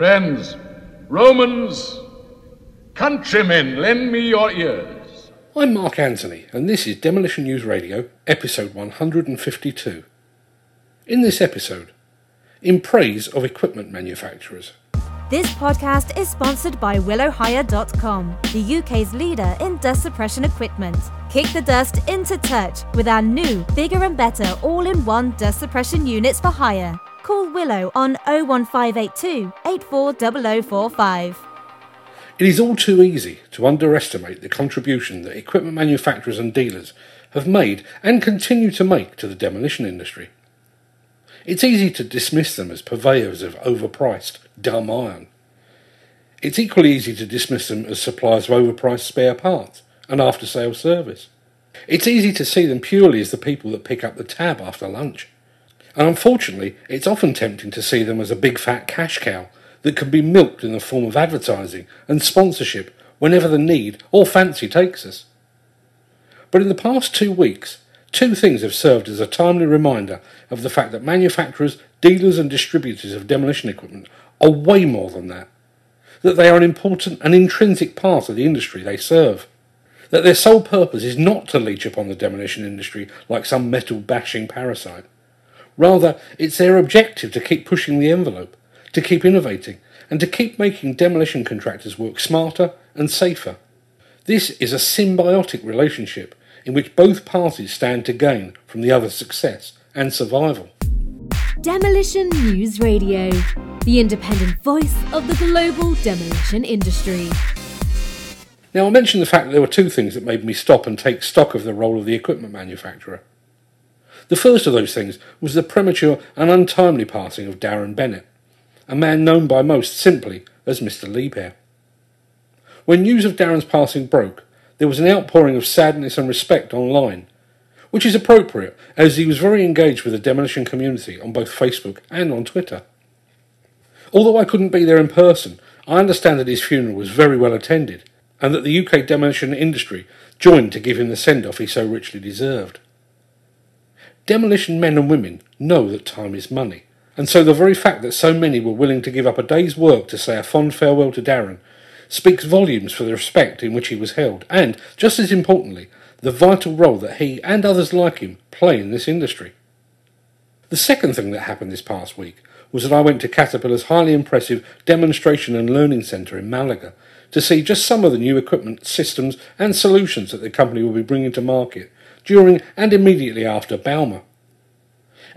Friends, Romans, countrymen, lend me your ears. I'm Mark Anthony, and this is Demolition News Radio, episode 152. In this episode, in praise of equipment manufacturers. This podcast is sponsored by WillowHire.com, the UK's leader in dust suppression equipment. Kick the dust into touch with our new, bigger and better all in one dust suppression units for hire. Call Willow on 01582 840045. It is all too easy to underestimate the contribution that equipment manufacturers and dealers have made and continue to make to the demolition industry. It's easy to dismiss them as purveyors of overpriced, dumb iron. It's equally easy to dismiss them as suppliers of overpriced spare parts and after sales service. It's easy to see them purely as the people that pick up the tab after lunch. And unfortunately, it's often tempting to see them as a big fat cash cow that can be milked in the form of advertising and sponsorship whenever the need or fancy takes us. But in the past two weeks, two things have served as a timely reminder of the fact that manufacturers, dealers, and distributors of demolition equipment are way more than that. That they are an important and intrinsic part of the industry they serve. That their sole purpose is not to leech upon the demolition industry like some metal bashing parasite. Rather, it's their objective to keep pushing the envelope, to keep innovating, and to keep making demolition contractors work smarter and safer. This is a symbiotic relationship in which both parties stand to gain from the other's success and survival. Demolition News Radio, the independent voice of the global demolition industry. Now, I mentioned the fact that there were two things that made me stop and take stock of the role of the equipment manufacturer. The first of those things was the premature and untimely passing of Darren Bennett, a man known by most simply as Mr. Liebherr. When news of Darren's passing broke, there was an outpouring of sadness and respect online, which is appropriate as he was very engaged with the demolition community on both Facebook and on Twitter. Although I couldn't be there in person, I understand that his funeral was very well attended and that the UK demolition industry joined to give him the send off he so richly deserved. Demolition men and women know that time is money, and so the very fact that so many were willing to give up a day's work to say a fond farewell to Darren speaks volumes for the respect in which he was held, and, just as importantly, the vital role that he and others like him play in this industry. The second thing that happened this past week was that I went to Caterpillar's highly impressive demonstration and learning centre in Malaga to see just some of the new equipment, systems, and solutions that the company will be bringing to market during and immediately after Bauma.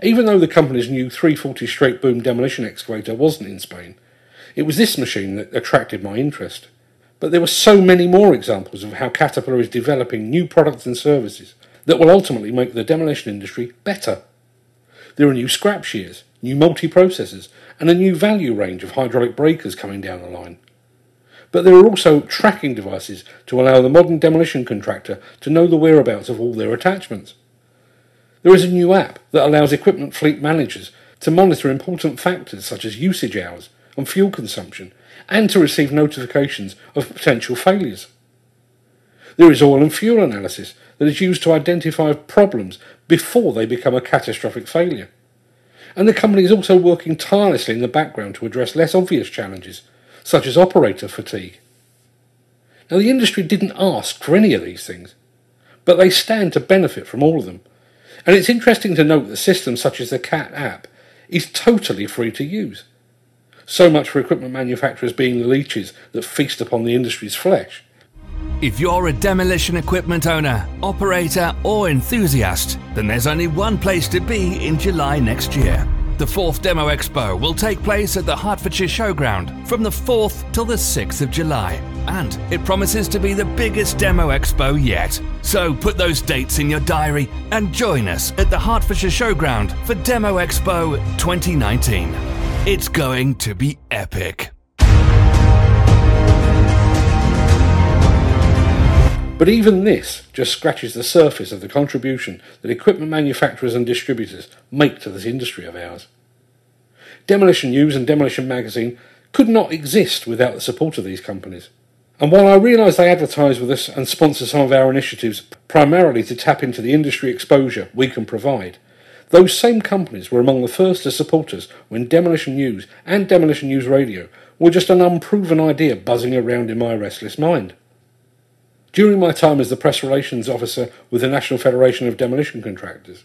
Even though the company's new 340 straight boom demolition excavator wasn't in Spain, it was this machine that attracted my interest. But there were so many more examples of how Caterpillar is developing new products and services that will ultimately make the demolition industry better. There are new scrap shears, new multi-processors, and a new value range of hydraulic breakers coming down the line. But there are also tracking devices to allow the modern demolition contractor to know the whereabouts of all their attachments. There is a new app that allows equipment fleet managers to monitor important factors such as usage hours and fuel consumption and to receive notifications of potential failures. There is oil and fuel analysis that is used to identify problems before they become a catastrophic failure. And the company is also working tirelessly in the background to address less obvious challenges such as operator fatigue. Now, the industry didn't ask for any of these things, but they stand to benefit from all of them. And it's interesting to note that systems such as the CAT app is totally free to use. So much for equipment manufacturers being the leeches that feast upon the industry's flesh. If you're a demolition equipment owner, operator, or enthusiast, then there's only one place to be in July next year. The fourth Demo Expo will take place at the Hertfordshire Showground from the 4th till the 6th of July, and it promises to be the biggest Demo Expo yet. So put those dates in your diary and join us at the Hertfordshire Showground for Demo Expo 2019. It's going to be epic. But even this just scratches the surface of the contribution that equipment manufacturers and distributors make to this industry of ours. Demolition News and Demolition Magazine could not exist without the support of these companies. And while I realise they advertise with us and sponsor some of our initiatives primarily to tap into the industry exposure we can provide, those same companies were among the first to support us when Demolition News and Demolition News Radio were just an unproven idea buzzing around in my restless mind? During my time as the press relations officer with the National Federation of Demolition Contractors,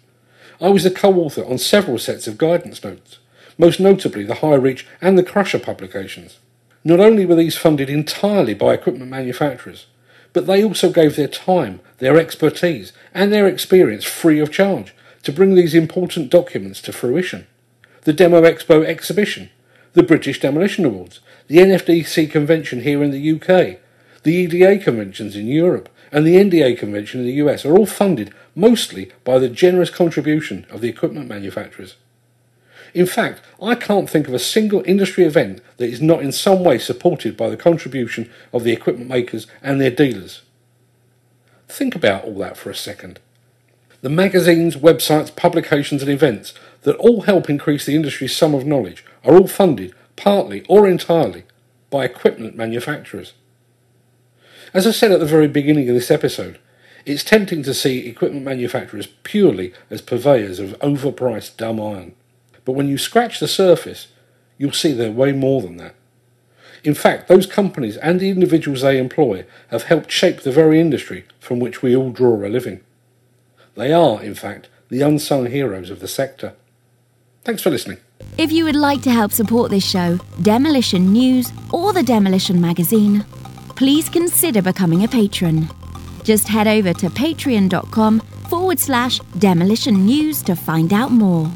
I was a co author on several sets of guidance notes, most notably the High Reach and the Crusher publications. Not only were these funded entirely by equipment manufacturers, but they also gave their time, their expertise, and their experience free of charge to bring these important documents to fruition. The Demo Expo exhibition, the British Demolition Awards, the NFDC convention here in the UK, the EDA conventions in Europe, and the NDA convention in the US are all funded mostly by the generous contribution of the equipment manufacturers. In fact, I can't think of a single industry event that is not in some way supported by the contribution of the equipment makers and their dealers. Think about all that for a second. The magazines, websites, publications, and events that all help increase the industry's sum of knowledge are all funded, partly or entirely, by equipment manufacturers. As I said at the very beginning of this episode, it's tempting to see equipment manufacturers purely as purveyors of overpriced dumb iron. But when you scratch the surface, you'll see they're way more than that. In fact, those companies and the individuals they employ have helped shape the very industry from which we all draw a living. They are, in fact, the unsung heroes of the sector. Thanks for listening. If you would like to help support this show, Demolition News, or the Demolition Magazine, please consider becoming a patron. Just head over to patreon.com forward slash demolition news to find out more.